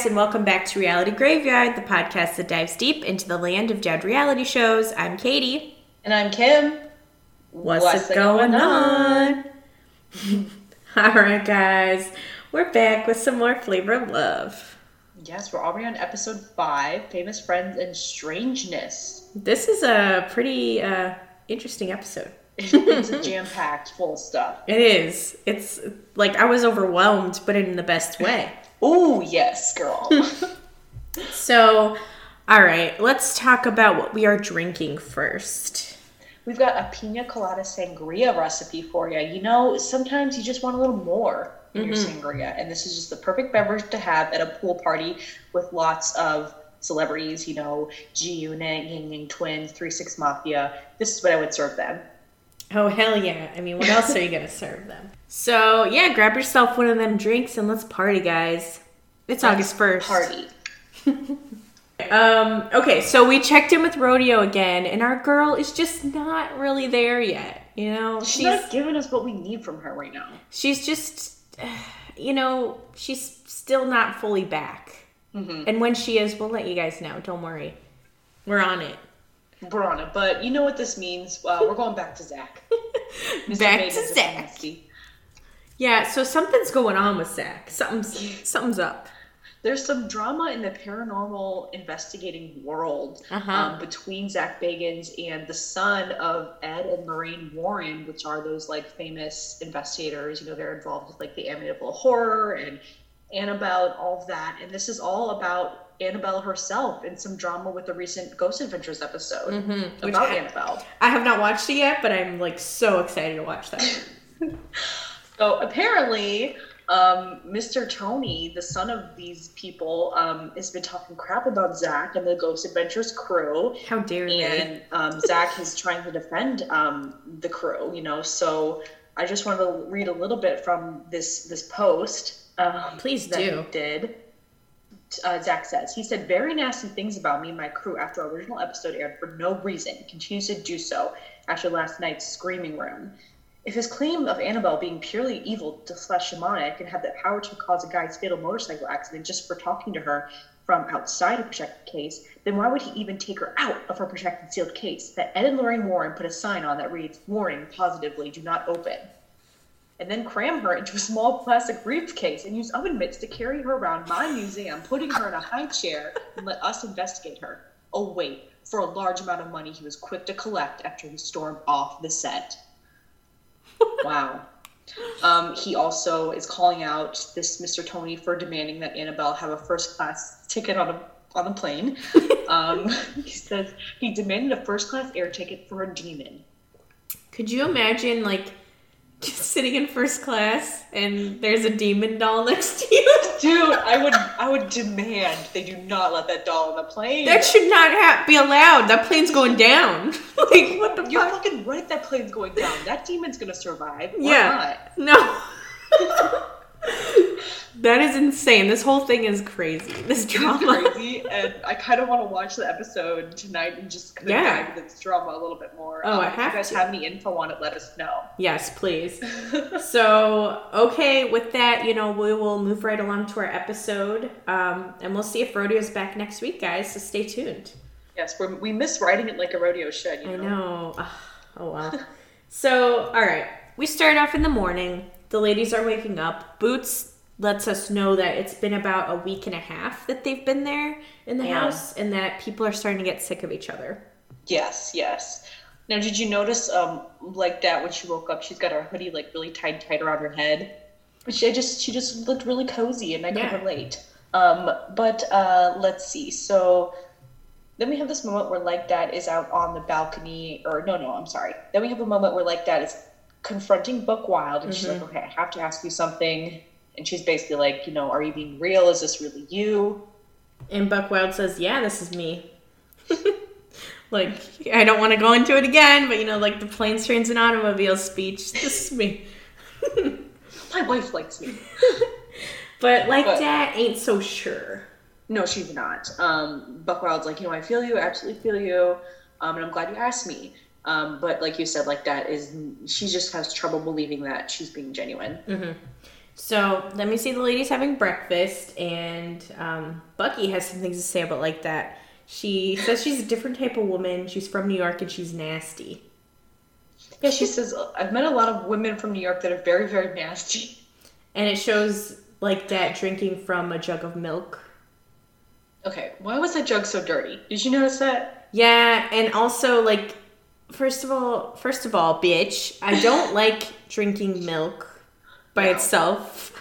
guys, and welcome back to Reality Graveyard, the podcast that dives deep into the land of dead reality shows. I'm Katie. And I'm Kim. What's, What's going, going, on? All right, guys, we're back with some more flavor of love. Yes, we're already on episode five Famous Friends and Strangeness. This is a pretty uh, interesting episode. it's jam packed full of stuff. It is. It's like I was overwhelmed, but in the best way. Oh, yes, girl. so, all right, let's talk about what we are drinking first. We've got a pina colada sangria recipe for you. You know, sometimes you just want a little more in mm-hmm. your sangria, and this is just the perfect beverage to have at a pool party with lots of celebrities. You know, G Unit, Ying Yang Twins, Three Six Mafia. This is what I would serve them. Oh hell yeah! I mean, what else are you gonna serve them? So yeah, grab yourself one of them drinks and let's party, guys. It's let's August first. Party. um. Okay, so we checked in with Rodeo again, and our girl is just not really there yet. You know, she's, she's not giving us what we need from her right now. She's just, you know, she's still not fully back. Mm-hmm. And when she is, we'll let you guys know. Don't worry, we're on it. It, but you know what this means. Uh, we're going back to Zach. back to Zach. Yeah, so something's going on with Zach. Something's something's up. There's some drama in the paranormal investigating world uh-huh. um, between Zach Bagans and the son of Ed and Lorraine Warren, which are those like famous investigators. You know, they're involved with like the Amityville horror and Annabelle, all of that. And this is all about Annabelle herself in some drama with the recent Ghost Adventures episode mm-hmm. about I, Annabelle. I have not watched it yet, but I'm like so excited to watch that. so apparently, um, Mr. Tony, the son of these people, um, has been talking crap about Zach and the Ghost Adventures crew. How dare they? And um, Zach is trying to defend um, the crew, you know. So I just wanted to read a little bit from this this post. Um, Please do. did uh, Zach says. He said very nasty things about me and my crew after our original episode aired for no reason. He Continues to do so after last night's screaming room. If his claim of Annabelle being purely evil slash shamanic and had the power to cause a guy's fatal motorcycle accident just for talking to her from outside a protected case, then why would he even take her out of her protected sealed case that Ed and Lorraine Warren put a sign on that reads, Warning, positively, do not open and then cram her into a small plastic briefcase and use oven mitts to carry her around my museum, putting her in a high chair and let us investigate her. Oh, wait, for a large amount of money he was quick to collect after he stormed off the set. wow. Um, he also is calling out this Mr. Tony for demanding that Annabelle have a first class ticket on a on the plane. Um, he says he demanded a first class air ticket for a demon. Could you imagine like sitting in first class and there's a demon doll next to you. Dude, I would I would demand they do not let that doll on the plane. That should not ha- be allowed. That plane's going down. like what the You're fuck? fucking right that plane's going down. That demon's gonna survive. Why yeah. Not? No. That is insane. This whole thing is crazy. This drama. It's crazy, and I kind of want to watch the episode tonight and just yeah. dive into this drama a little bit more. Oh, um, I have If you guys to. have any info on it, let us know. Yes, please. so, okay, with that, you know, we will move right along to our episode, um, and we'll see if Rodeo's back next week, guys. So stay tuned. Yes, we we miss writing it like a rodeo should. You know? I know. Oh well. so, all right, we start off in the morning. The ladies are waking up. Bootz lets us know that it's been about a week and a half that they've been there in the yeah. house and that people are starting to get sick of each other. Yes, yes. Now, did you notice, um, like that when she woke up, she's got her hoodie like really tied tight around her head, but she just she just looked really cozy, and I yeah. can relate. Um, but uh, let's see. So then we have this moment where Like Dat is out on the balcony, or no, no, I'm sorry. Then we have a moment where Like Dat is confronting Buck Wild, and mm-hmm. she's like, mm-hmm. "Okay, I have to ask you something." And she's basically like, you know, are you being real? Is this really you? And Buck Wild says, yeah, this is me. like, I don't want to go into it again, but you know, like the planes, trains, and automobiles speech, this is me. My wife likes me. but like but, that ain't so sure. No, she's not. Um, Buck Wild's like, you know, I feel you, I absolutely feel you. Um, and I'm glad you asked me. Um, but like you said, Like Dat is she just has trouble believing that she's being genuine. Mm-hmm. So let me see the ladies having breakfast, and um, Bucky has some things to say about Like Dat. She says she's a different type of woman. She's from New York and she's nasty. Yeah, she says, I've met a lot of women from New York that are very, very nasty. And it shows Like Dat drinking from a jug of milk. Okay, why was that jug so dirty? Did you notice that? Yeah, and also like first of all, first of all, bitch, I don't like drinking milk by No. itself.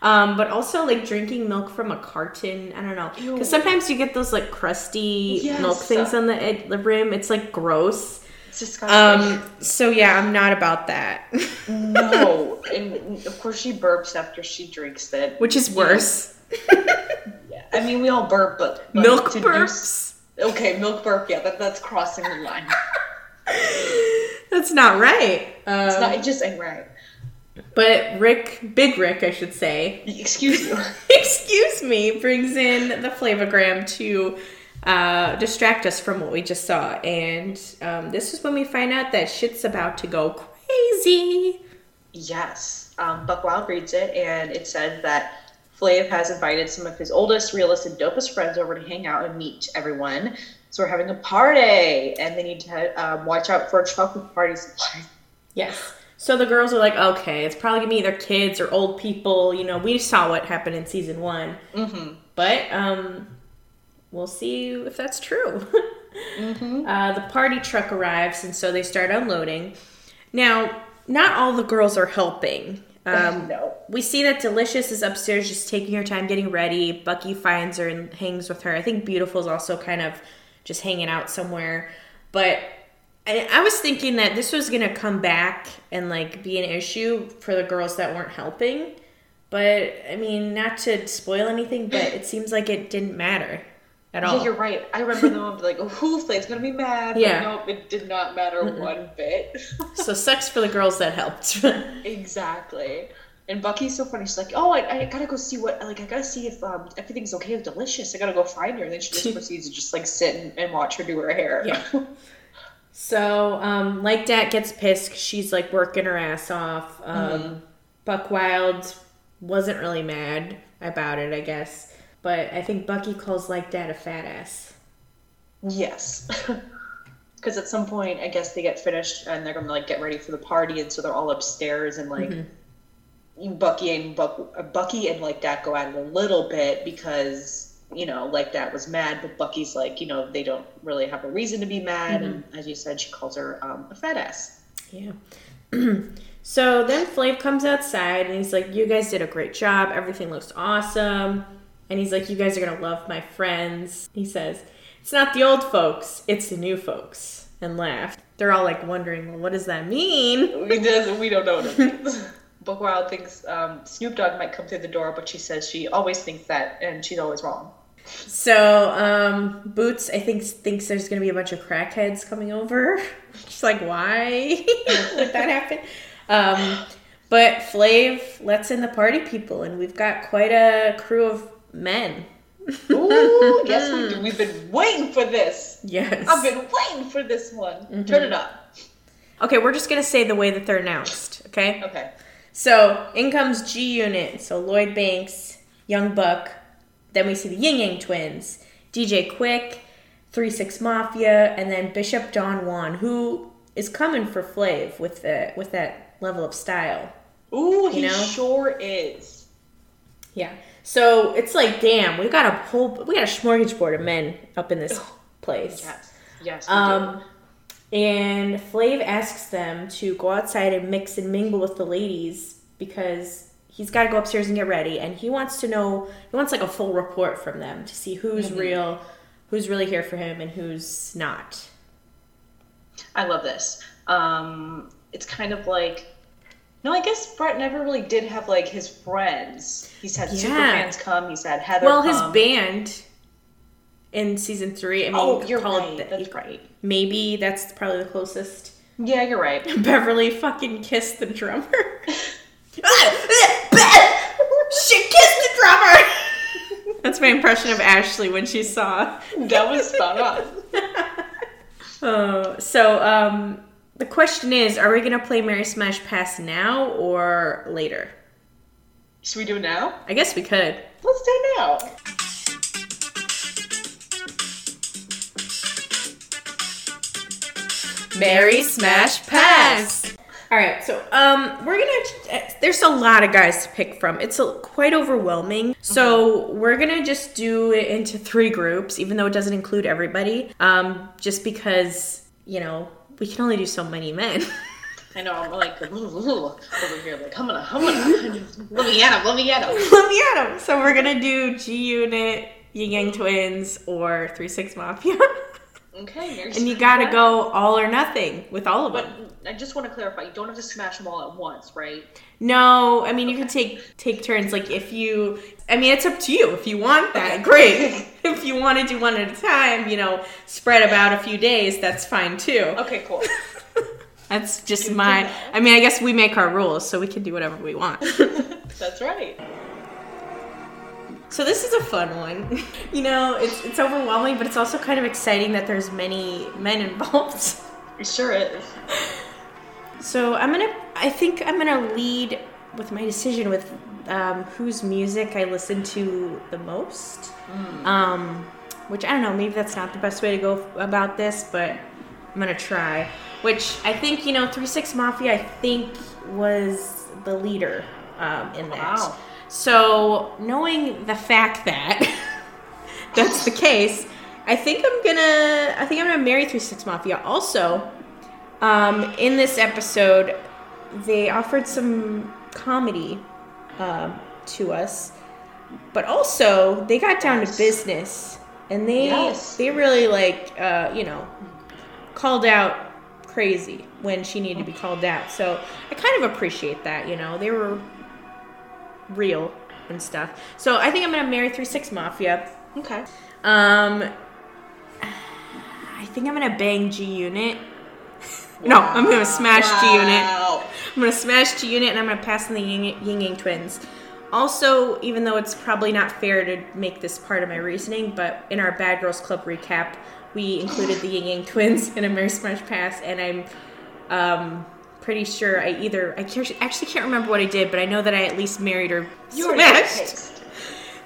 Um, but also like drinking milk from a carton. I don't know because sometimes you get those like crusty Yes. milk things on the, ed- the rim. It's like gross. It's disgusting. Um, so yeah, I'm not about that. no. And of course she burps after she drinks it. Which is worse. Yeah. I mean, we all burp, but, but Milk to do- burps. okay, milk burp, yeah, that, that's crossing the line. That's not right. Um, It's not, it just ain't right. but Rick, Big Rick, I should say, Excuse you. excuse me, brings in the flavogram to uh, distract us from what we just saw. And um, this is when we find out that shit's about to go crazy. Yes. Um, Buck Wild reads it, and it says that Flav has invited some of his oldest, realest, and dopest friends over to hang out and meet everyone. So we're having a party, and they need to um, watch out for chocolate party supplies. Yes. So the girls are like, okay, it's probably gonna be either kids or old people. You know, we saw what happened in season one, Mm-hmm. but um, we'll see if that's true. Mm-hmm. Uh, the party truck arrives, and so they start unloading. Now, not all the girls are helping. Um, no. we see that Delicious is upstairs just taking her time getting ready. Bucky finds her and hangs with her. I think Beautiful is also kind of just hanging out somewhere. But I, I was thinking that this was going to come back and like be an issue for the girls that weren't helping. But I mean, not to spoil anything, but it seems like it didn't matter at all. Yeah, you're right. I remember them being like, oh, who Flav's gonna be mad? But Yeah. Nope, it did not matter one bit. so sucks for the girls that helped. exactly. And Bucky's so funny. She's like, "Oh, I, I gotta go see what like I gotta see if um, everything's okay with Delicious. I gotta go find her." And then she just proceeds to just like sit and, and watch her do her hair. Yeah. So, um, Like Dat gets pissed. she's like working her ass off. Um, Buck Wild wasn't really mad about it, I guess. But I think Bucky calls Like Dat a fat ass. yes. Because at some point, I guess they get finished and they're gonna like get ready for the party, and so they're all upstairs and like. Bucky and Buck, Bucky and Like Dat go at it a little bit because you know Like Dat was mad, but Bucky's like you know they don't really have a reason to be mad, and as you said, she calls her um, a fat ass. Yeah. so then Flav comes outside and he's like, You guys did a great job. Everything looks awesome. And he's like, You guys are going to love my friends. He says, It's not the old folks, it's the new folks. And laugh. They're all like wondering, Well, what does that mean? we, does, we don't know means. Buckwild thinks um, Snoop Dogg might come through the door, but she says she always thinks that, and she's always wrong. So, um, Bootz, I think, thinks there's going to be a bunch of crackheads coming over. She's like, Why would that happen? Um, but Flav lets in the party people, and we've got quite a crew of men. Ooh, yes, we do. We've been waiting for this. Yes. I've been waiting for this one. Turn it up. Okay, we're just gonna say the way that they're announced. Okay. Okay. So in comes G Unit. So Lloyd Banks, Young Buck. Then we see the Ying Yang Twins, DJ Quik, Three Six Mafia, and then Bishop Don Juan, who is coming for Flav with the with that level of style. Ooh, he You know? sure is. Yeah. So it's like, damn, we got a whole we got a smorgasbord of men up in this place. Yes. Yes. Um, and Flav asks them to go outside and mix and mingle with the ladies because he's got to go upstairs and get ready, and he wants to know. He wants like a full report from them to see who's real, who's really here for him, and who's not. I love this. Um, it's kind of like. No, I guess Brett never really did have like his friends. He's had super fans come. He's had Heather. Well, his band in season three. I mean, Oh, you're right. the- That's right. Maybe that's probably the closest. Yeah, you're right. Beverly fucking kissed the drummer. she kissed the drummer. That's my impression of Ashley when she saw. that was spot on. Oh, so um, the question is: Are we gonna play Marry Smash Pass now or later? Should we do it now? I guess we could. Let's do it now. Marry Smash Pass. All right, so um, we're gonna. There's a lot of guys to pick from. It's a, quite overwhelming. So we're gonna just do it into three groups, even though it doesn't include everybody. Um, just because you know we can only do so many men. I know, I'm like over here, like, I'm gonna, I'm gonna, let me at him, let me at him. Let me at 'em. So we're gonna do G Unit, Ying Yang Twins, or Three Six Mafia, Okay, and you gotta go all or nothing with all of But them. I just want to clarify, you don't have to smash them all at once, right? No, I mean you can take take turns. Like if you, I mean it's up to you. If you want that, great. if you want to do one at a time, you know, spread about a few days, that's fine too. Okay, cool. That's just my. I mean, I guess we make our rules, so we can do whatever we want. That's right. So this is a fun one. You know, it's it's overwhelming, but it's also kind of exciting that there's many men involved. It sure is. So I'm gonna. I think I'm gonna lead with my decision with um, whose music I listen to the most. Um, which I don't know. Maybe that's not the best way to go about this, but I'm gonna try. Which I think you know, Three Six Mafia. I think was the leader um, in that. Wow. So knowing the fact that that's the case, I think I'm gonna. I think I'm gonna marry Three Six Mafia. Also, um, in this episode, they offered some comedy um, to us, but also they got down Yes. to business, and they Yes. they really like uh, you know called out Krazy when she needed to be called out. So I kind of appreciate that. You know, they were real and stuff. So I think I'm gonna marry Three Six Mafia. Okay. Um, I think I'm gonna bang G Unit. No, I'm gonna smash G Unit. Wow. I'm gonna smash G Unit and I'm gonna pass on the Ying Yin Yang Twins. Also, even though it's probably not fair to make this part of my reasoning, but in our Bad Girls Club recap, we included the Ying Yang Twins in a Marry Smash Pass, and I'm um, pretty sure I either I can't, actually can't remember what I did, but I know that I at least married or You already got smashed.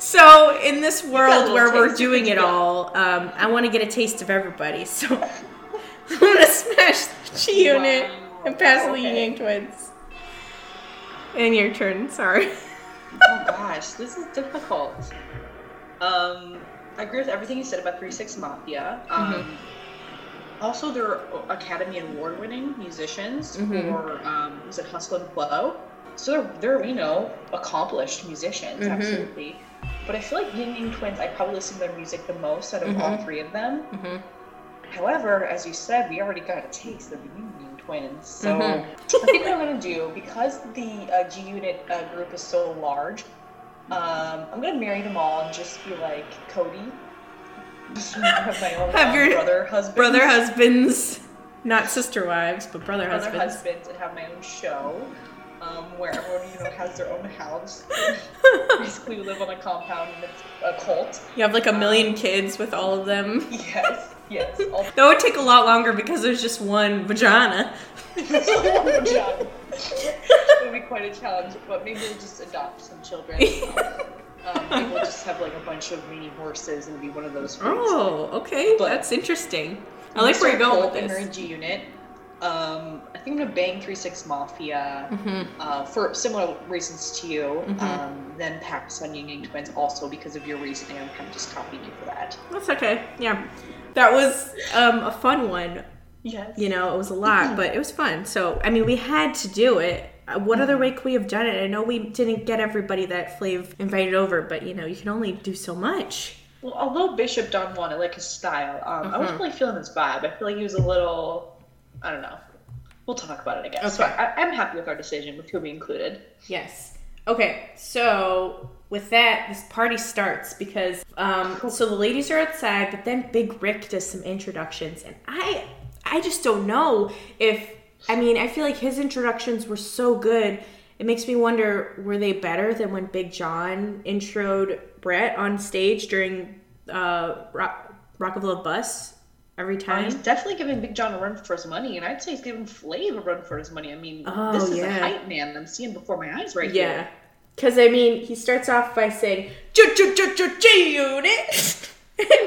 So in this world where we're doing it all, um, I want to get a taste of everybody. So I'm gonna smash the G Unit Wow. and pass the Okay. Ying Yang Twins. And your turn. Sorry. Oh gosh, this is difficult. Um, I agree with everything you said about Three Six Mafia. Um, Mm-hmm. Also, they're Academy Award-winning musicians Mhm. for um, was it Hustle and Flow? So they're, they're you know accomplished musicians, Mhm. absolutely. But I feel like Ying Yang Twins, I probably listen to their music the most out of all Mhm. three of them. hmm However, as you said, we already got a taste of the Ying Yang Twins. So Mhm. I think what I'm gonna do, because the uh, G Unit uh, group is so large, um, I'm gonna marry them all and just be like Kody. Have my own Have um, your brother husband, Brother husbands, not sister wives, but brother, brother husbands. husbands, and have my own show. Um, where everyone you know has their own house. Basically, we live on a compound and it's a cult. you have like a million kids with all of them. Yes, yes. All That would take a lot longer because there's just one vagina. it would be quite a challenge, but maybe we'll just adopt some children. Um, we'll just have like a bunch of mini horses and be one of those. Oh, okay. But- That's interesting. I like where you're going with this. G Unit. Um, I think I'm gonna bang Three Six Mafia Mhm. uh, for similar reasons to you. Mhm. Um, then pass on Yang Twins also because of your reasoning. I'm kind of just copying you for that. That's okay. Yeah. That was um, a fun one. Yes. You know, it was a lot, but it was fun. So, I mean, we had to do it. Uh, What other way could we have done it? I know we didn't get everybody that Flav invited over, but you know, you can only do so much. Well, although Bishop Don I like his style. Um, I wasn't really feeling his vibe. I feel like he was a little, I don't know. We'll talk about it, I guess. So Okay. I, I'm happy with our decision with who we included. Yes. Okay, so with that, this party starts because um, so the ladies are outside, but then Big Rick does some introductions, and I I just don't know if I mean I feel like his introductions were so good. It makes me wonder were they better than when Big John introed Brett on stage during uh, Rock, Rock of Love Bus every Uh, time. he's definitely giving Big John a run for his money, and I'd say he's giving Flav a run for his money. I mean, Oh, this is yeah. a hype man I'm seeing before my eyes right Yeah. here. Because, I mean, he starts off by saying, G-Unit.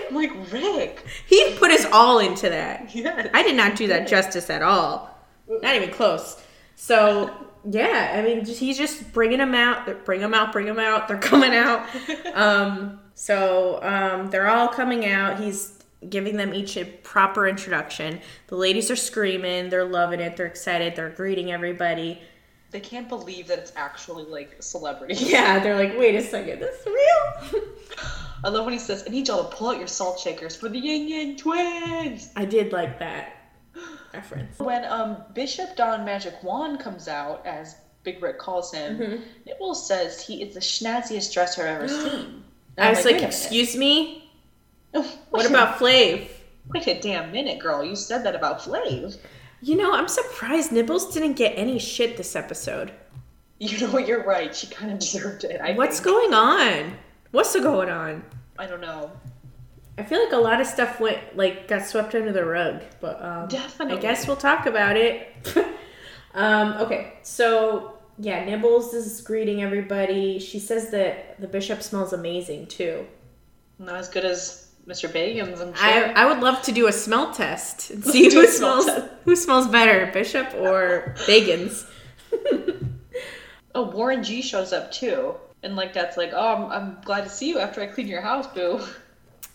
I'm like, Rick. he put his all into that. Yes. I did not do that justice at all. Not even close. So, yeah, I mean, just, he's just bringing them out. They're- Bring them out, bring them out. They're coming out. Um, so, um, they're all coming out. He's giving them each a proper introduction. The ladies are screaming. They're loving it. They're excited. They're greeting everybody. They can't believe that it's actually like celebrity. Yeah, they're like, wait a second, this is real? I love when he says, I need y'all to pull out your salt shakers for the Ying Yang twins. I did like that reference. When um Bishop Don Magic Juan comes out, as Big Rick calls him, Mm-hmm. Nibblz says he is the schnazziest dresser I've ever seen. I was wait like, excuse me? What about Flav? Wait a damn minute, girl. You said that about Flav. You know, I'm surprised Nibblz didn't get any shit this episode. You know what? You're right. She kind of deserved it. I What's think. going on? What's going on? I don't know. I feel like a lot of stuff went like got swept under the rug, but um, Definitely. I guess we'll talk about it. um, okay, so yeah, Nibblz is greeting everybody. She says that the bishop smells amazing too. Not as good as Mr. Bagans, I'm I, sure. I would love to do a smell test and see who smell smells test. who smells better, Bishop or Bagans. oh, Warren G shows up too. And Like Dat's like, oh, I'm, I'm glad to see you after I clean your house, boo.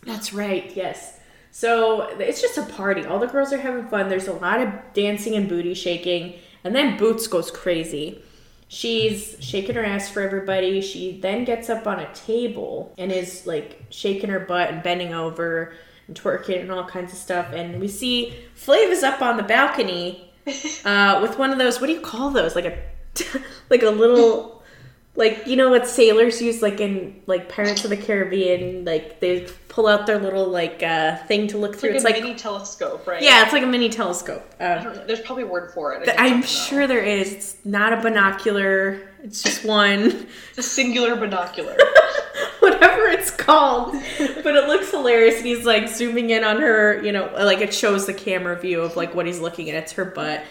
That's right. Yes. So it's just a party. All the girls are having fun. There's a lot of dancing and booty shaking, and then Bootz goes crazy. She's shaking her ass for everybody. She then gets up on a table and is like shaking her butt and bending over and twerking and all kinds of stuff. And we see Flav is up on the balcony uh, with one of those. What do you call those? Like a like a little like you know what sailors use like in like Pirates of the Caribbean. Like they pull out their little like uh, thing to look through. Like It's a like a mini telescope, right? yeah, it's like a mini telescope. Uh. There's probably a word for it. I I'm sure there is. It's not a binocular. It's just one. It's a singular binocular. whatever it's called. But it looks hilarious, and he's like zooming in on her. You know, like it shows the camera view of like what he's looking at. It's her butt.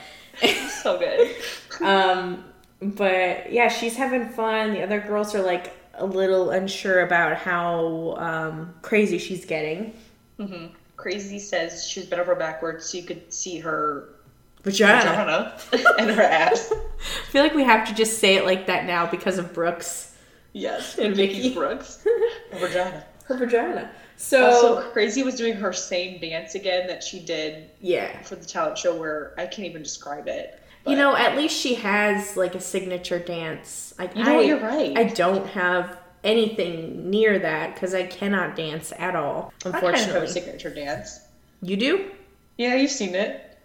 so good. um, but yeah, she's having fun. The other girls are like a little unsure about how um, crazy she's getting. hmm Krazy says she's bent over backwards so you could see her Vagina. vagina and her ass. I feel like we have to just say it like that now because of Brooks Yes, And. Vicky Brooks. Her vagina. her vagina. So Also, Krazy was doing her same dance again that she did yeah, for the talent show where I can't even describe it. You know, at least she has like a signature dance. Like You know I, you're right. I don't have anything near that because I cannot dance at all. I kind of have a Unfortunately, signature dance. you do. Yeah, you've seen it.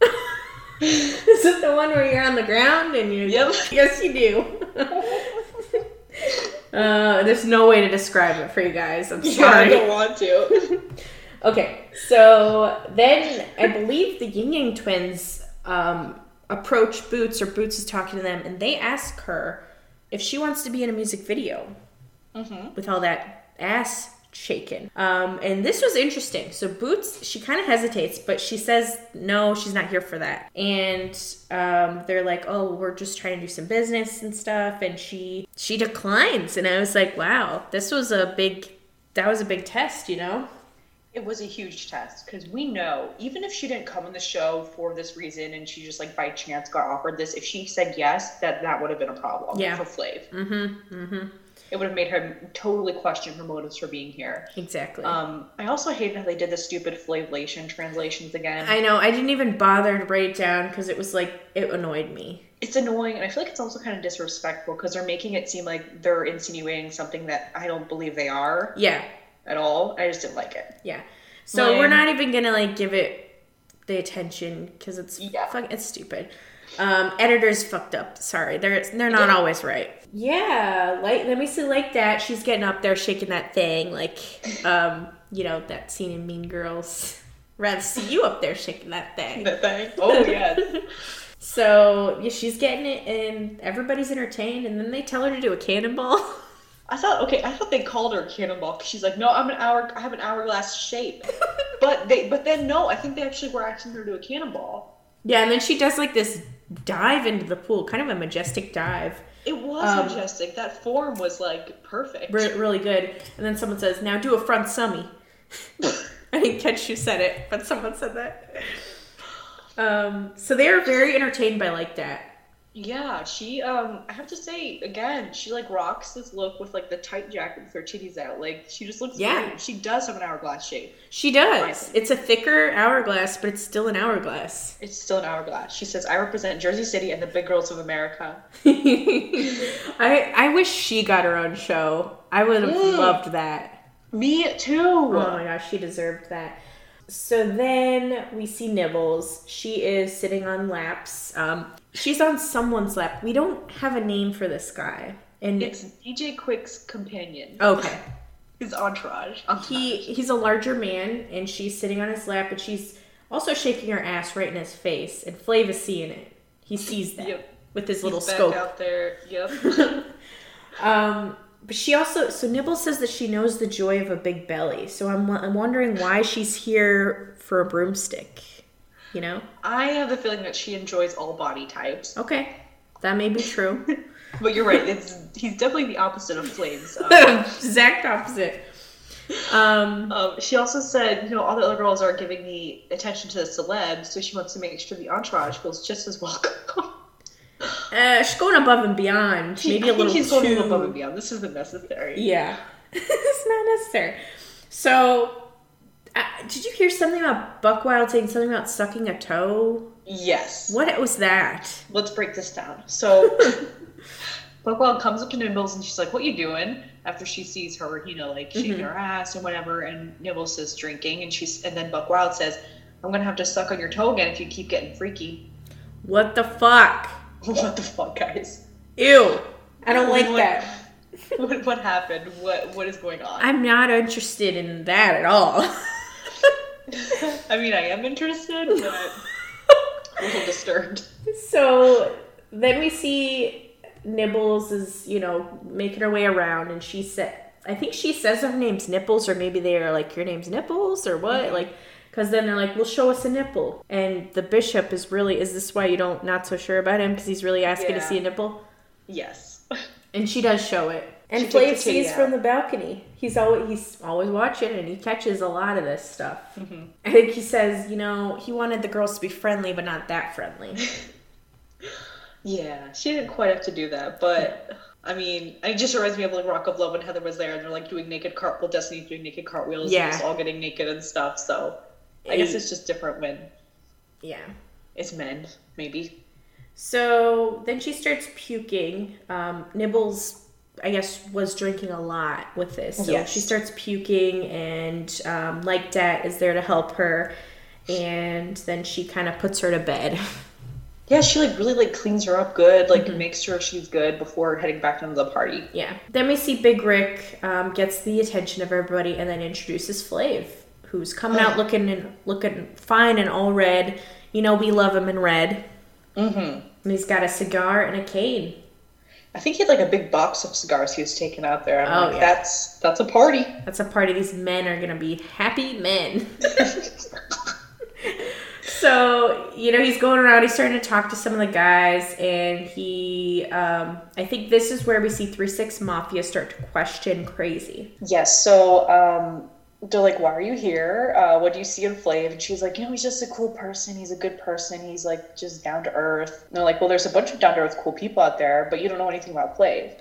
Is it the one where you're on the ground and you? Yep. Yes, you do. uh, there's no way to describe it for you guys. I'm Yeah, I don't want to. Okay, so then I believe the Ying Yang twins um, approach Bootz, or Bootz is talking to them, and they ask her if she wants to be in a music video hmm with all that ass shaking. Um, and this was interesting. So Bootz, she kind of hesitates, but she says no, she's not here for that. And um, they're like, oh, we're just trying to do some business and stuff. And she she declines, and I was like, wow, this was a big that was a big test, you know. It was a huge test because we know even if she didn't come on the show for this reason and she just like by chance got offered this, if she said yes, that that would have been a problem Yeah. for Flav. Mm-hmm. Mm-hmm. It would have made her totally question her motives for being here. Exactly. Um, I also hate how they did the stupid Flavlation translations again. I know. I didn't even bother to write it down because it was like it annoyed me. it's annoying, and I feel like it's also kind of disrespectful because they're making it seem like they're insinuating something that I don't believe they are Yeah, at all. I just didn't like it. yeah. So Lame. we're not even gonna like give it the attention because it's Yeah. fuck, it's stupid. Um, editors fucked up. Sorry, they're they're not Yeah. always right. Yeah, like let me see, Like Dat. She's getting up there, shaking that thing, like um, you know that scene in Mean Girls. Rather see you up there shaking that thing. That thing. Oh yeah. So yeah, she's getting it, and everybody's entertained. And then they tell her to do a cannonball. I thought okay, I thought they called her cannonball because she's like, no, I'm an hour, I have an hourglass shape. but they, but then no, I think they actually were asking her to do a cannonball. Yeah, and then she does like this dive into the pool, kind of a majestic dive. It was Um, majestic. That form was like perfect. Re- really good. And then someone says, "Now do a front summy." I didn't catch who said it, but someone said that. Um, so they are very entertained by Like Dat. Yeah, she um I have to say again, she like rocks this look with like the tight jacket with her titties out. Like she just looks Yeah. great. She does have an hourglass shape. She does. It's a thicker hourglass, but it's still an hourglass. It's still an hourglass. She says, I represent Jersey City and the big girls of America. I I wish she got her own show. I would have Mm. loved that. Me too. Oh my gosh, she deserved that. So then we see Nibblz. She is sitting on laps. Um, she's on someone's lap. We don't have a name for this guy. And It's DJ Quik's companion. okay, His entourage. entourage. he he's a larger man, and she's sitting on his lap, and she's also shaking her ass right in his face. And Flav is seeing it. He sees that Yep. with his little He's back scope. out there. Yep. Um, but she also so Nibble says that she knows the joy of a big belly. So I'm I'm wondering why she's here for a broomstick. You know? I have the feeling that she enjoys all body types. Okay, that may be true. But you're right. It's he's definitely the opposite of Flames. Um, exact opposite. Um, um, she also said, you know, all the other girls are giving the attention to the celebs, so she wants to make sure the entourage feels just as welcome. uh, she's going above and beyond. She- Maybe a little she's too. going above and beyond. This isn't necessary. Yeah, it's not necessary. So, uh, did you hear something about Buckwild saying something about sucking a toe? Yes. What was that? Let's break this down. So, Buckwild comes up to Nibblz and she's like, "What you doing?" After she sees her, you know, like shaking Mhm. her ass and whatever, and Nibblz says drinking, and she's and then Buckwild says, "I'm gonna have to suck on your toe again if you keep getting freaky." What the fuck? what the fuck, guys? Ew! I don't like What- that. What, what happened? What what is going on? I'm not interested in that at all. I mean, I am interested, but a little disturbed. so then we see Nibblz is, you know, making her way around, and she said, I think she says her name's Nipples, or maybe they are like, Your name's Nipples, or what? Mm-hmm. Like, because then they're like, Well, show us a nipple. And the bishop is really, is this why you don't, not so sure about him? Because he's really asking to see a nipple? Yes. And she does show it. And She Flav takes the kitty sees out. from the balcony. He's always he's always watching, and he catches a lot of this stuff. Mm-hmm. I think he says, you know, he wanted the girls to be friendly, but not that friendly. Yeah, she didn't quite have to do that, but I mean, it just reminds me of like Rock of Love when Heather was there and they're like doing naked cartwheel, Destiny doing naked cartwheels. Yeah. and it's all getting naked and stuff. So I guess it's just different when yeah. it's men, maybe. So then she starts puking. Um, Nibblz, I guess, was drinking a lot with this. So Yes. she starts puking, and um, like Dat is there to help her. And then she kind of puts her to bed. Yeah, she like really like cleans her up good, like makes sure she's good before heading back into the party. Yeah. Then we see Big Rick um, gets the attention of everybody and then introduces Flav, who's coming out looking and looking fine and all red. You know we love him in red. Mm-hmm. And he's got a cigar and a cane. I think he had like a big box of cigars he was taking out there. I'm Oh, like, yeah. that's that's a party. That's a party. These men are gonna be happy men. so you know he's going around. He's starting to talk to some of the guys, and he. Um, I think this is where we see Three Six Mafia start to question Krazy. Yes. So um, they're like, "Why are you here? Uh, what do you see in Flav?" And she's like, "You know, he's just a cool person. He's a good person. He's like just down to earth." And they're like, "Well, there's a bunch of down to earth cool people out there, but you don't know anything about Flav."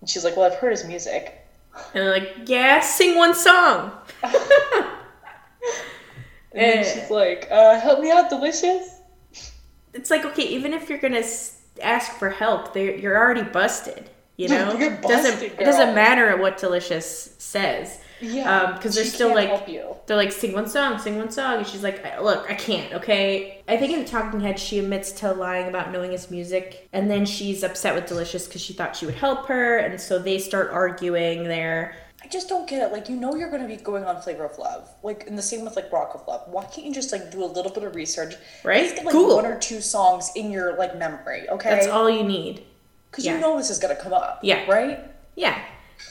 And she's like, "Well, I've heard his music." And they're like, "Yeah, sing one song." And then she's like, uh, "Help me out, delicious." it's like okay, even if you're gonna ask for help, you're already busted. You know, You're doesn't busted, it doesn't matter what Delicious says. Yeah, Um, 'cause they're still, like- help you. They're like, sing one song, sing one song, and she's like, look, I can't. Okay. I think in the Talking Head, she admits to lying about knowing his music, and then she's upset with Delicious because she thought she would help her, and so they start arguing there. I just don't get it. Like, you know, you're going to be going on Flavor of Love. Like, and the same with like Rock of Love. Why can't you just like do a little bit of research? Right? Just get like Google. one or two songs in your like memory, okay? That's all you need. Because yeah. you know this is going to come up. Yeah. Right? Yeah,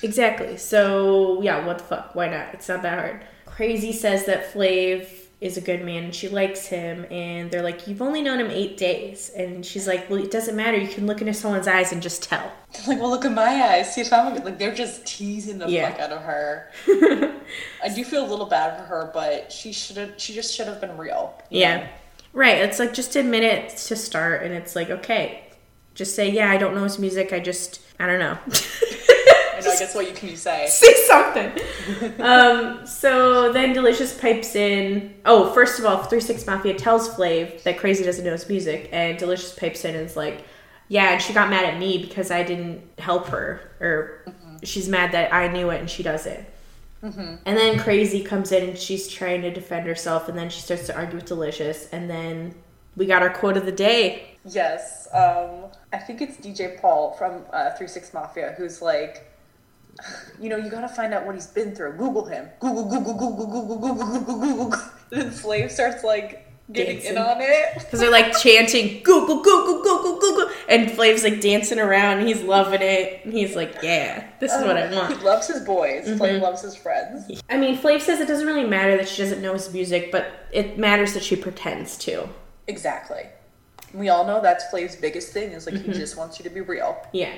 exactly. So yeah, what the fuck? Why not? It's not that hard. Krazy says that Flav is a good man and she likes him and they're like you've only known him eight days and she's like well it doesn't matter you can look into someone's eyes and just tell like well look in my eyes see if i'm like they're just teasing the Yeah. fuck out of her i do feel a little bad for her but she should have she just should have been real yeah know? right it's like just admit it to start and it's like okay just say yeah i don't know his music i just i don't know i guess what you can you say say something. um, so then Delicious pipes in. Oh, first of all, Three Six Mafia tells Flav that Krazy doesn't know his music, and Delicious pipes in and is like, "Yeah, and she got mad at me because I didn't help her, or she's mad that I knew it and she doesn't." And then Krazy comes in and she's trying to defend herself, and then she starts to argue with Delicious, and then we got our quote of the day. Yes, um, I think it's DJ Paul from uh, Three Six Mafia who's like, you know, you gotta find out what he's been through. Google him. Google, Google, Google, Google, Google, Google, Google, Google. And Flav starts like getting Dancing. in on it. Because they're like chanting Google, Google, Google, Google, and Flav's like dancing around. And he's loving it. And he's like, "Yeah, this is what I want." He loves his boys. Flav loves his friends. I mean, Flav says it doesn't really matter that she doesn't know his music, but it matters that she pretends to. Exactly. We all know that's Flav's biggest thing is like he just wants you to be real. Yeah.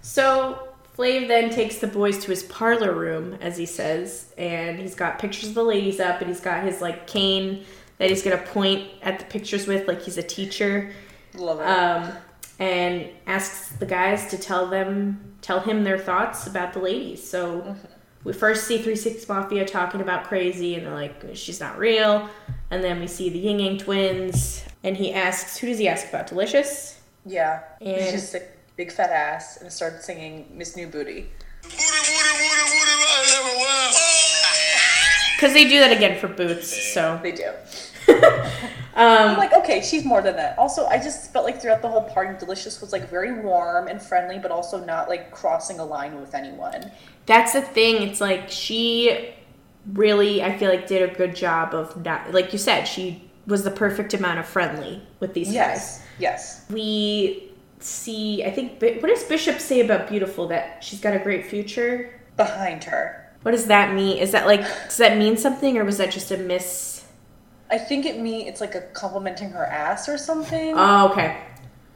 So Flav then takes the boys to his parlor room, as he says, and he's got pictures of the ladies up, and he's got his like cane that he's gonna point at the pictures with, like he's a teacher. Love it. um, and asks the guys to tell them tell him their thoughts about the ladies. So we first see Three Six Mafia talking about Krazy, and they're like, she's not real. And then we see the Ying Yang twins, and he asks, who does he ask about? Delicious. yeah. and- He's just a big fat ass and started singing Miss New Booty. Booty, booty, booty, booty, right everywhere. Because they do that again for Bootz. So They do. um, I'm like, okay, she's more than that. Also, I just felt like throughout the whole party, Delicious was like very warm and friendly, but also not like crossing a line with anyone. that's the thing. It's like she really, I feel like, did a good job of not, like you said, she was the perfect amount of friendly with these guys. Yes, yes. we see i think what does bishop say about beautiful that she's got a great future Behind her. what does that mean is that like does that mean something or was that just a miss I think it me it's like a complimenting her ass or something. oh okay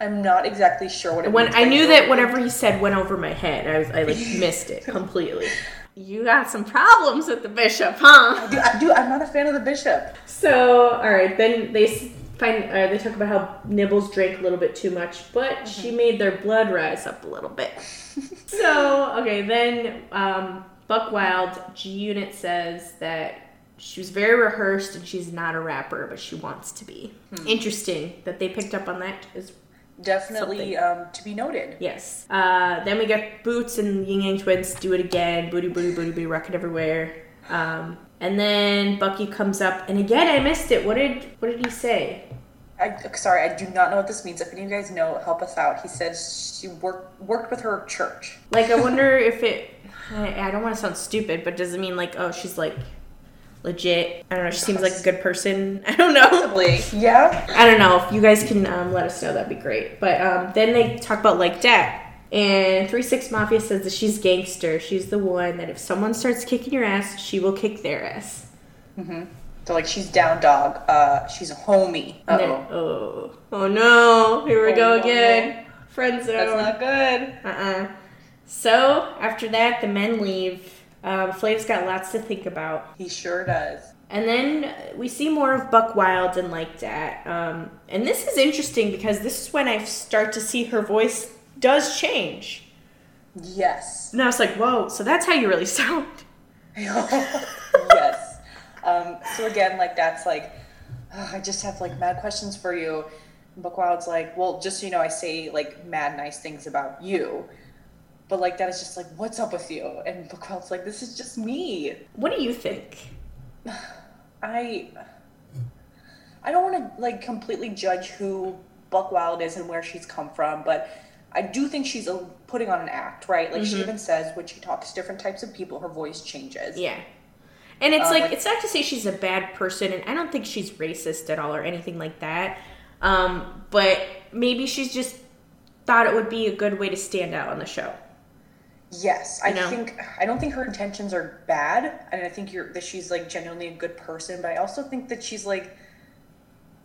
I'm not exactly sure what it when means. i knew that whatever he said went over my head i was i like missed it completely you got some problems with the bishop huh Dude, I, do. I'm not a fan of the bishop. so all right then they find uh, they talk about how Nibblz drank a little bit too much but she made their blood rise up a little bit. So okay then um, buck wild g unit says that she was very rehearsed and she's not a rapper but she wants to be. Interesting that they picked up on that is Definitely um, to be noted. yes. Uh, then we get Bootz and ying yang twins do it again. Booty booty booty booty rocket everywhere. Um, and then bucky comes up and again i missed it what did what did he say I, sorry, I do not know what this means. If any of you guys know, help us out. He says she worked worked with her church. Like, I wonder if it. I, I don't want to sound stupid, but does it mean like, oh, she's like legit? I don't know. She seems like a good person. I don't know. Possibly. Yeah. I don't know. If you guys can um, let us know, that'd be great. But um, then they talk about Like Dat. And Three Six Mafia says that she's gangster. She's the one that if someone starts kicking your ass, she will kick their ass. So like she's down dog. Uh, she's a homie. Uh oh. oh, no! Here we Oh, go no. again. Friend zone. That's not good. Uh-uh. So after that, the men leave. Um, Flav's got lots to think about. He sure does. And then we see more of Buck Wild and Like Dat. Um, and this is interesting because this is when I start to see her voice does change. Yes. And I was like, whoa, so that's how you really sound. yes. Um, so again, Like Dat's like, "Ugh, I just have like mad questions for you. And Buckwild's like, well, just so you know, I say like mad nice things about you, but Like Dat is just like, what's up with you? And Buckwild's like, this is just me. What do you think? I, I don't want to like completely judge who Buckwild is and where she's come from, but I do think she's a, putting on an act, right? Like she even says when she talks to different types of people, her voice changes. Yeah. And it's Uh, like, like- it's not to say she's a bad person, and I don't think she's racist at all or anything like that. Um, but maybe she's just thought it would be a good way to stand out on the show. Yes, I You know? think I don't think her intentions are bad, and I think you're that she's like genuinely a good person. But I also think that she's like,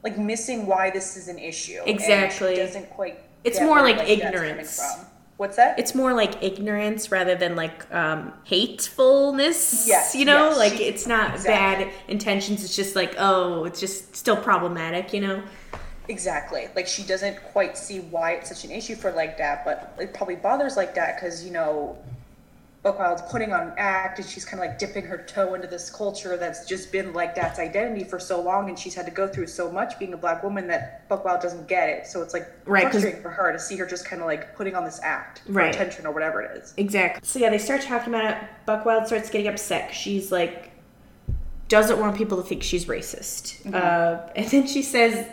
like missing why this is an issue. Exactly. doesn't quite. It's get more where, like ignorance. What's that? It's more like ignorance rather than like um, hatefulness. Yes, you know, yes, like she- it's not exactly. bad intentions. It's just like oh, it's just still problematic. You know. Exactly. Like she doesn't quite see why it's such an issue for Like Dat, but it probably bothers Like Dat because you know, Buckwild's putting on an act and she's kind of like dipping her toe into this culture that's just been Like Dat's identity for so long, and she's had to go through so much being a black woman that Buckwild doesn't get it. So it's like Right, frustrating for her to see her just kind of like putting on this act for Right. attention or whatever it is. Exactly. So yeah, they start talking about it. Buckwild starts getting upset. She's like, doesn't want people to think she's racist. Uh, and then she says,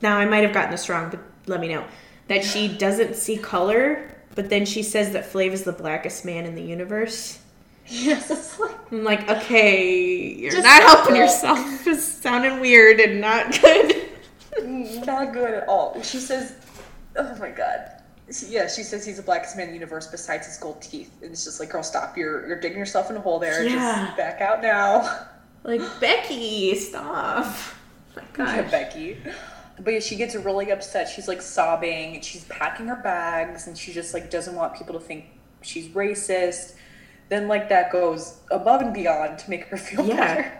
now I might have gotten this wrong, but let me know that she doesn't see color. But then she says that Flav is the blackest man in the universe. Yes, like I'm like, okay, you're not helping yourself. It's sounding weird and not good. Mm, not good at all. She says, "Oh my god." Yeah, she says he's the blackest man in the universe besides his gold teeth, and it's just like, girl, stop! You're you're digging yourself in a hole there. Yeah. Just back out now. like Becky, stop. my Yeah, God. Becky. But yeah, she gets really upset. She's like sobbing. and She's packing her bags, and she just like doesn't want people to think she's racist. Then Like Dat goes above and beyond to make her feel Yeah. better.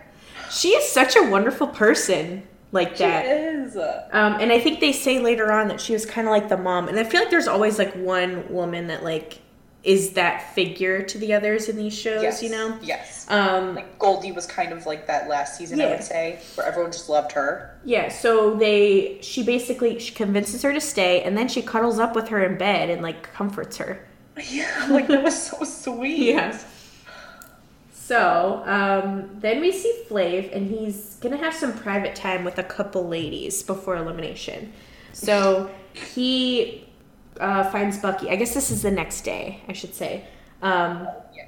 She is such a wonderful person Like Dat. She is. Um, and I think they say later on that she was kind of like the mom. And I feel like there's always like one woman that like is that figure to the others in these shows, Yes. you know? Yes. Um, Like Goldie was kind of like that last season, I would say, where everyone just loved her. yeah, so they, she basically, she convinces her to stay and then she cuddles up with her in bed and like comforts her. Yeah, Like Dat was so sweet. So, um, then we see Flav, and he's gonna have some private time with a couple ladies before elimination. So he uh, finds Bucky. I guess this is the next day, I should say. Um, Yeah.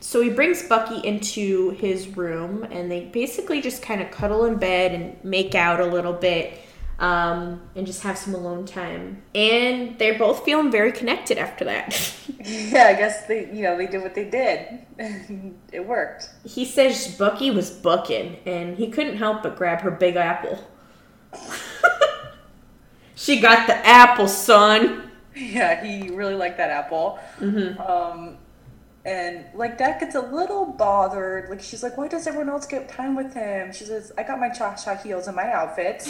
so he brings Bucky into his room, and they basically just kind of cuddle in bed and make out a little bit, um, and just have some alone time. And they're both feeling very connected after that. Yeah, I guess they, you know, they did what they did. it worked. he says Bucky was bucking, and he couldn't help but grab her big apple. she got the apple, son. Yeah, he really liked that apple. Mm-hmm. Um, and Like Dat gets a little bothered. Like she's like, why does everyone else get time with him? She says, I got my cha cha heels in my outfit.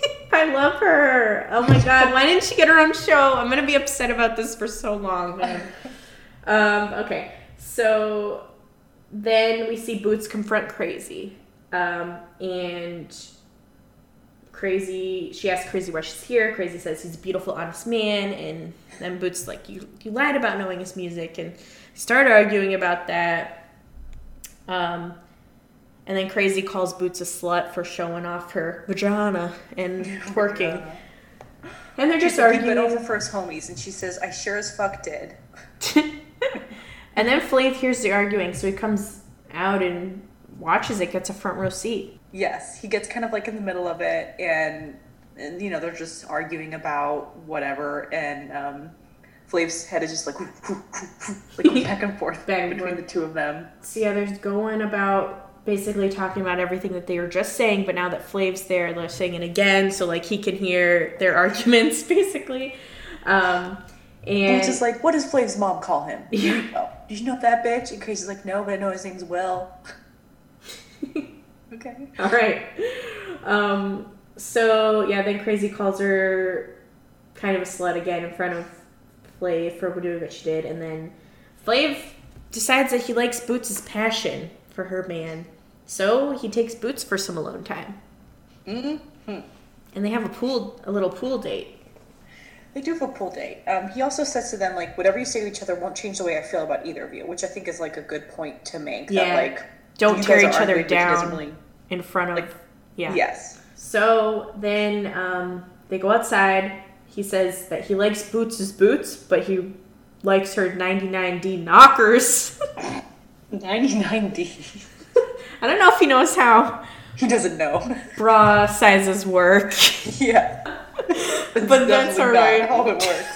I love her. Oh my god, why didn't she get her own show? I'm gonna be upset about this for so long. um, okay, so then we see Bootz confront Krazy, um, and Krazy. She asks Krazy why she's here. Krazy says he's a beautiful, honest man, and then Bootz like, "You you lied about knowing his music," and start arguing about that. Um, and then Krazy calls Bootz a slut for showing off her vagina and twerking. And they're just She's like, "We've been arguing. over first homies, and she says, I sure as fuck did. and then Flav hears the arguing, so he comes out and watches it, gets a front row seat. Yes, he gets kind of like in the middle of it, and, and you know they're just arguing about whatever, and um, Flav's head is just like like back and forth Back between the two of them. So yeah, there's going about basically talking about everything that they were just saying, but now that Flav's there, they're saying it again, so like he can hear their arguments basically. Um, and it's just like, what does Flav's mom call him? Yeah. Oh, did you know that bitch? And Krazy's like, no, but I know his name's Will. okay. All right. Um, so yeah, then Krazy calls her kind of a slut again in front of Flav for doing what she did, and then Flav decides that he likes Bootz' passion for her man, so he takes Bootz for some alone time, Mm-hmm. and they have a pool, a little pool date. They do have a pool date. Um, he also says to them, like, whatever you say to each other won't change the way I feel about either of you, which I think is like a good point to make. Yeah. That, like, Don't tear each other down Really... in front of, Like, yeah. Yes. So then um, they go outside. He says that he likes Bootz' as boots, but he likes her 99D knockers. 99D. I don't know if he knows how he doesn't know. bra sizes work. yeah. But that's all right. How it works.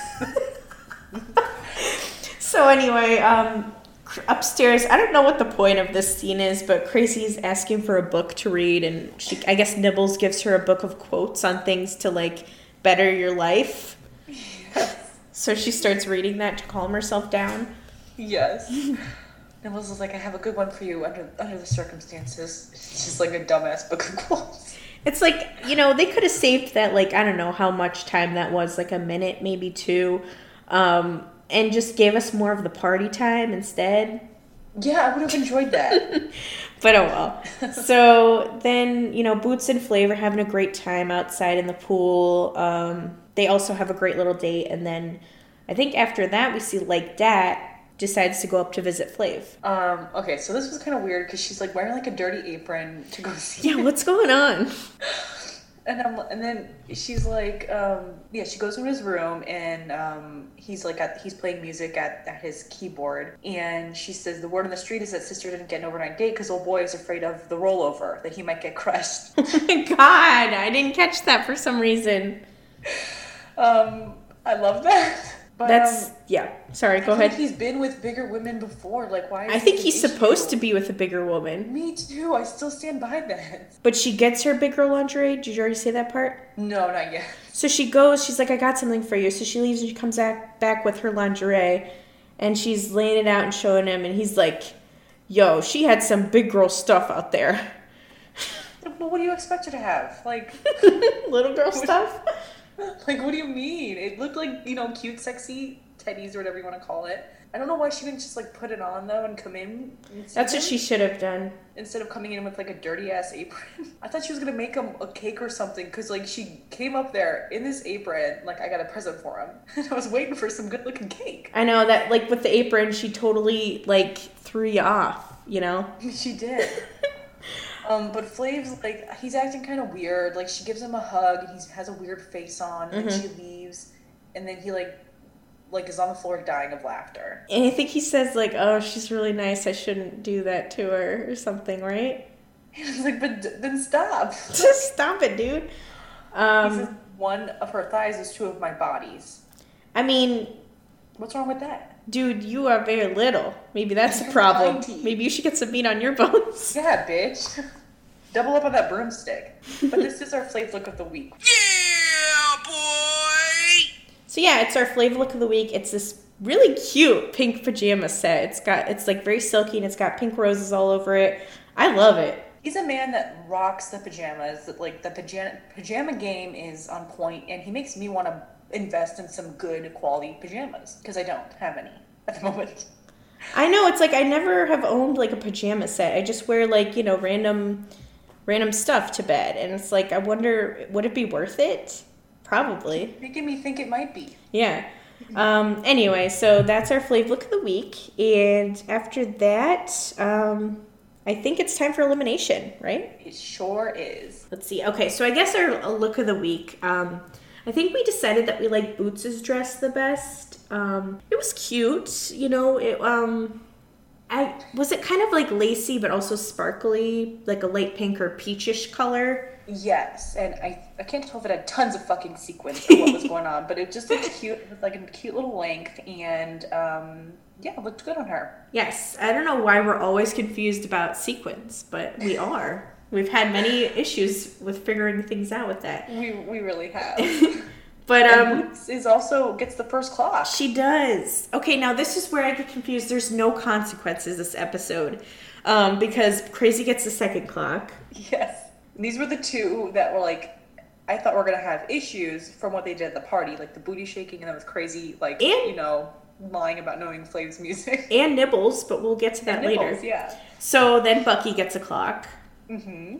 So anyway, um, upstairs, I don't know what the point of this scene is, but Krazy's asking for a book to read, and she, I guess Nibblz gives her a book of quotes on things to like better your life. So she starts reading that to calm herself down. Yes. Nibblz is like, I have a good one for you under under the circumstances. It's just like a dumbass book of quotes. It's like, you know, they could have saved that, like, I don't know how much time that was, like a minute, maybe two, um, and just gave us more of the party time instead. Yeah, I would have enjoyed that. But oh well. so then, you know, Bootz and Flav are having a great time outside in the pool. Um, they also have a great little date, and then I think after that, we see like Dat decides to go up to visit Flav. um, okay, so this was kind of weird because she's like wearing like a dirty apron to go see. Yeah, what's going on? And I'm, and then she's like, um, yeah, she goes in his room and um, he's like, at, he's playing music at, at his keyboard. And she says, the word on the street is that sister didn't get an overnight date because old boy is afraid of the rollover, that he might get crushed. oh god, I didn't catch that for some reason. um, I love that. But, That's um, yeah. Sorry, go I ahead. He's been with bigger women before. Like, why? I think he's supposed to be with a bigger woman, Me too. I still stand by that. but she gets her big girl lingerie. Did you already say that part? No, not yet. So she goes. She's like, "I got something for you." So she leaves and she comes back back with her lingerie, and she's laying it out and showing him, and he's like, "Yo, she had some big girl stuff out there, Well, what do you expect her to have? Like, little girl stuff." like what do you mean? It looked like you know cute, sexy teddies or whatever you want to call it. I don't know why she didn't just like put it on though and come in. and That's what she should have done. instead of coming in with like a dirty ass apron. I thought she was gonna make him a cake or something because like she came up there in this apron like I got a present for him. And I was waiting for some good looking cake. I know that, like with the apron, she totally like threw you off. You know. She did. Um, but Flav's like he's acting kind of weird. Like she gives him a hug and he has a weird face on, and Mm-hmm. she leaves, and then he like like is on the floor dying of laughter. And I think he says like, "Oh, she's really nice. I shouldn't do that to her or something, right?" He's like, but then stop. Just stop it, dude. he says Um, one of her thighs is two of my bodies. I mean, What's wrong with that? Dude, you are very little. Maybe that's a problem. tiny. Maybe you should get some meat on your bones. Yeah, bitch. Double up on that broomstick. But this is our Flav look of the week. Yeah, boy. So yeah, it's our flavor look of the week. It's this really cute pink pajama set. It's got it's like very silky and it's got pink roses all over it. I love it. He's a man that rocks the pajamas. Like the pajama pajama game is on point, and he makes me want to invest in some good quality pajamas because I don't have any at the moment. I know it's like I never have owned like a pajama set. I just wear like, you know, random random stuff to bed and it's like I wonder would it be worth it? Probably. Making me think it might be. Yeah. Um anyway, so that's our flavor look of the week and after that, um I think it's time for elimination, right? It sure is. Let's see. Okay, so I guess our look of the week. Um, I think we decided that we like Bootz' dress the best. Um, it was cute, you know. It um, I was it kind of like lacy but also sparkly, like a light pink or peachish color. Yes, and I I can't tell if it had tons of fucking sequins or what was going on, but it just looked cute with like a cute little length, and um, yeah, it looked good on her. Yes, I don't know why we're always confused about sequins, but we are. We've had many issues with figuring things out with that. We we really have. But um, is also gets the first clock. She does. Okay, now this is where I get confused. There's no consequences this episode. Um, because Krazy gets the second clock. Yes. These were the two that were like, I thought we were gonna have issues from what they did at the party, like the booty shaking and then with Krazy, like And- you know, lying about knowing Flav's music. And Nibblz, but we'll get to that And later. yeah. So then Bucky gets a clock. Mm-hmm.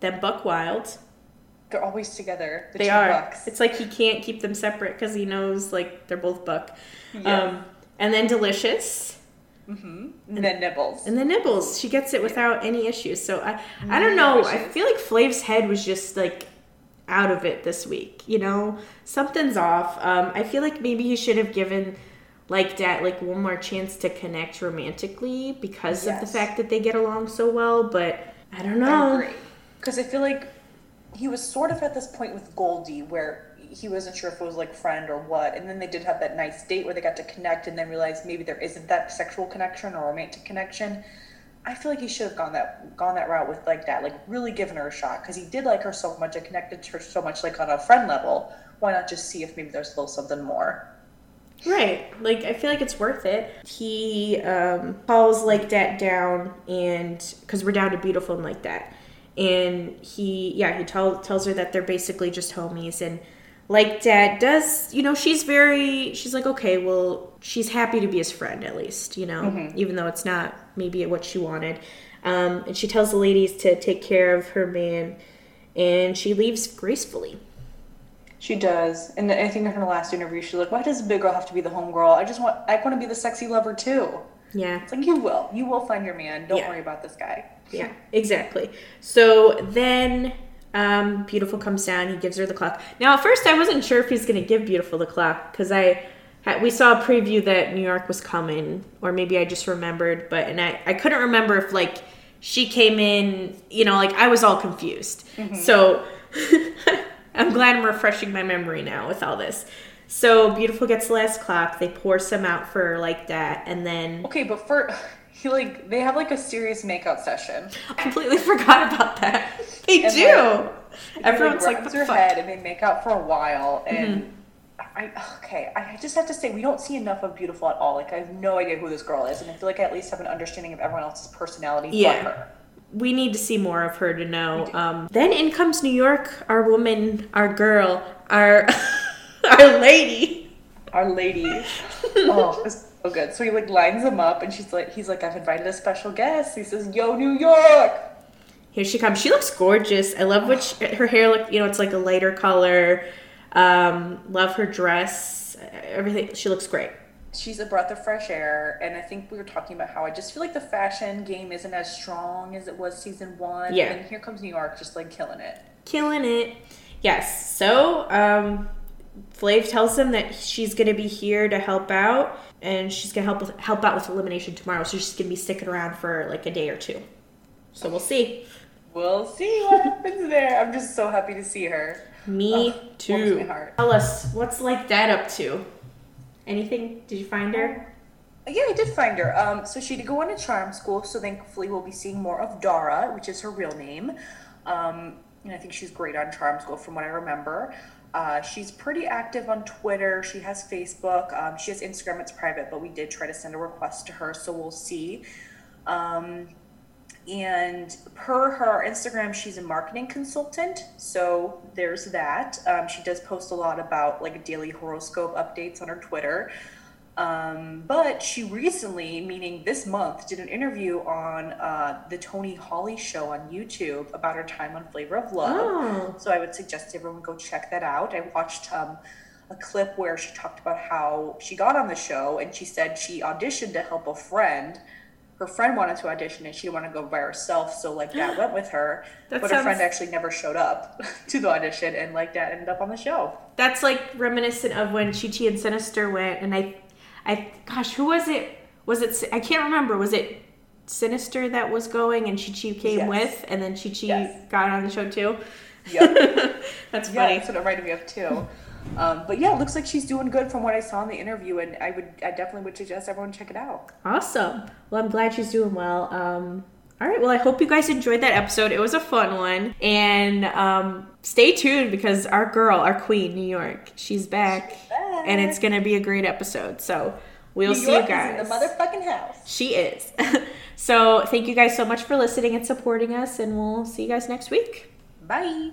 Then Buckwild. They're always together. The They two are. Bucks. It's like he can't keep them separate because he knows like they're both Buck. Yeah. Um, and then Delicious. mm-hmm. And then Nibblz. And then Nibblz. She gets it without any issues. So I, I don't know. I feel like Flav's head was just like out of it this week. You know, something's off. Um, I feel like maybe he should have given Like Dat like one more chance to connect romantically because of the fact that they get along so well. But I don't know. Because I feel like he was sort of at this point with Goldie where he wasn't sure if it was like friend or what. And then they did have that nice date where they got to connect and then realized maybe there isn't that sexual connection or romantic connection. I feel like he should have gone that gone that route with Like Dat, like really given her a shot because he did like her so much and connected to her so much, like on a friend level. Why not just see if maybe there's a little something more? Right. Like I feel like it's worth it. He um, calls Like Dat down and because we're down to beautiful and Like Dat, and he yeah he tell, tells her that they're basically just homies. And Like Dat does you know she's very she's like okay well she's happy to be his friend at least you know even though it's not maybe what she wanted. Um, and she tells the ladies to take care of her man. And she leaves gracefully She does, and I think in her last interview, she's like, "Why does a big girl have to be the homegirl? I just want, I want to be the sexy lover too." yeah It's like you will, you will find your man. Don't Yeah. worry about this guy. Yeah, exactly. So then um, Beautiful comes down. He gives her the clock. Now, at first, I wasn't sure if he's going to give Beautiful the clock because I had, we saw a preview that New York was coming, or maybe I just remembered. But and I I couldn't remember if like she came in. You know, like I was all confused. So I'm glad I'm refreshing my memory now with all this. So Beautiful gets the last clock. They pour some out for Like Dat, and then Okay, but for he like they have like a serious makeout session. I completely forgot about that. They And, do. like, Everyone's like, what her fuck? Mm-hmm. head and they make out for a while and. I, okay, I just have to say we don't see enough of Beautiful at all. Like I have no idea who this girl is, and I feel like I at least have an understanding of everyone else's personality Yeah. but her. We need to see more of her to know. Um, then in comes New York, our woman, our girl, our our lady. Our lady. oh, it's so good. So he like lines them up, and she's like, he's like, I've invited a special guest. He says, Yo, New York. Here she comes. She looks gorgeous. I love what she, her hair look. You know, it's like a lighter color. Um, love her dress. Everything. She looks great. She's a breath of fresh air, and I think we were talking about how I just feel like the fashion game isn't as strong as it was season one. Yeah. And here comes New York, just like killing it. killing it. Yes. So, um, Flav tells him that she's gonna be here to help out, and she's gonna help with help out with elimination tomorrow. So she's gonna be sticking around for like a day or two. So we'll see. We'll see what happens there. I'm just so happy to see her. Me Oh, too. my heart. Tell us what's Like Dat up to. Anything? Did you find her? Yeah, I did find her. Um, so she did go on a charm school, so thankfully we'll be seeing more of Dara, which is her real name. Um, and I think she's great on charm school from what I remember. Uh, she's pretty active on Twitter. She has Facebook. Um, she has Instagram. It's private, but we did try to send a request to her, so we'll see. Um, and per her Instagram, she's a marketing consultant. So there's that. Um, she does post a lot about like daily horoscope updates on her Twitter. Um, but she recently, meaning this month, did an interview on uh, the Tony Hawley show on YouTube about her time on Flavor of Love. Oh. So I would suggest everyone go check that out. I watched um, a clip where she talked about how she got on the show and she said she auditioned to help a friend. Her friend wanted to audition and she didn't want to go by herself, so Like Dat went with her. That but her friend actually never showed up to the audition and Like Dat ended up on the show. That's like reminiscent of when Chi Chi and Sinister went, and I, I, gosh, who was it? Was it? I can't remember. Was it Sinister that was going, and Chi Chi came Yes. with, and then Chi Chi Yes. got on the show too? Yep. That's Yeah, funny. that's what it reminded me of too. Um, but yeah, it looks like she's doing good from what I saw in the interview, and I would, I definitely would suggest everyone check it out. Awesome. Well, I'm glad she's doing well. Um, all right. Well, I hope you guys enjoyed that episode. It was a fun one. And um, stay tuned because our girl, our queen, New York, she's back. back. And it's going to be a great episode. So we'll New see York you is in guys. the motherfucking house. she is. so thank you guys so much for listening and supporting us. And we'll see you guys next week. Bye.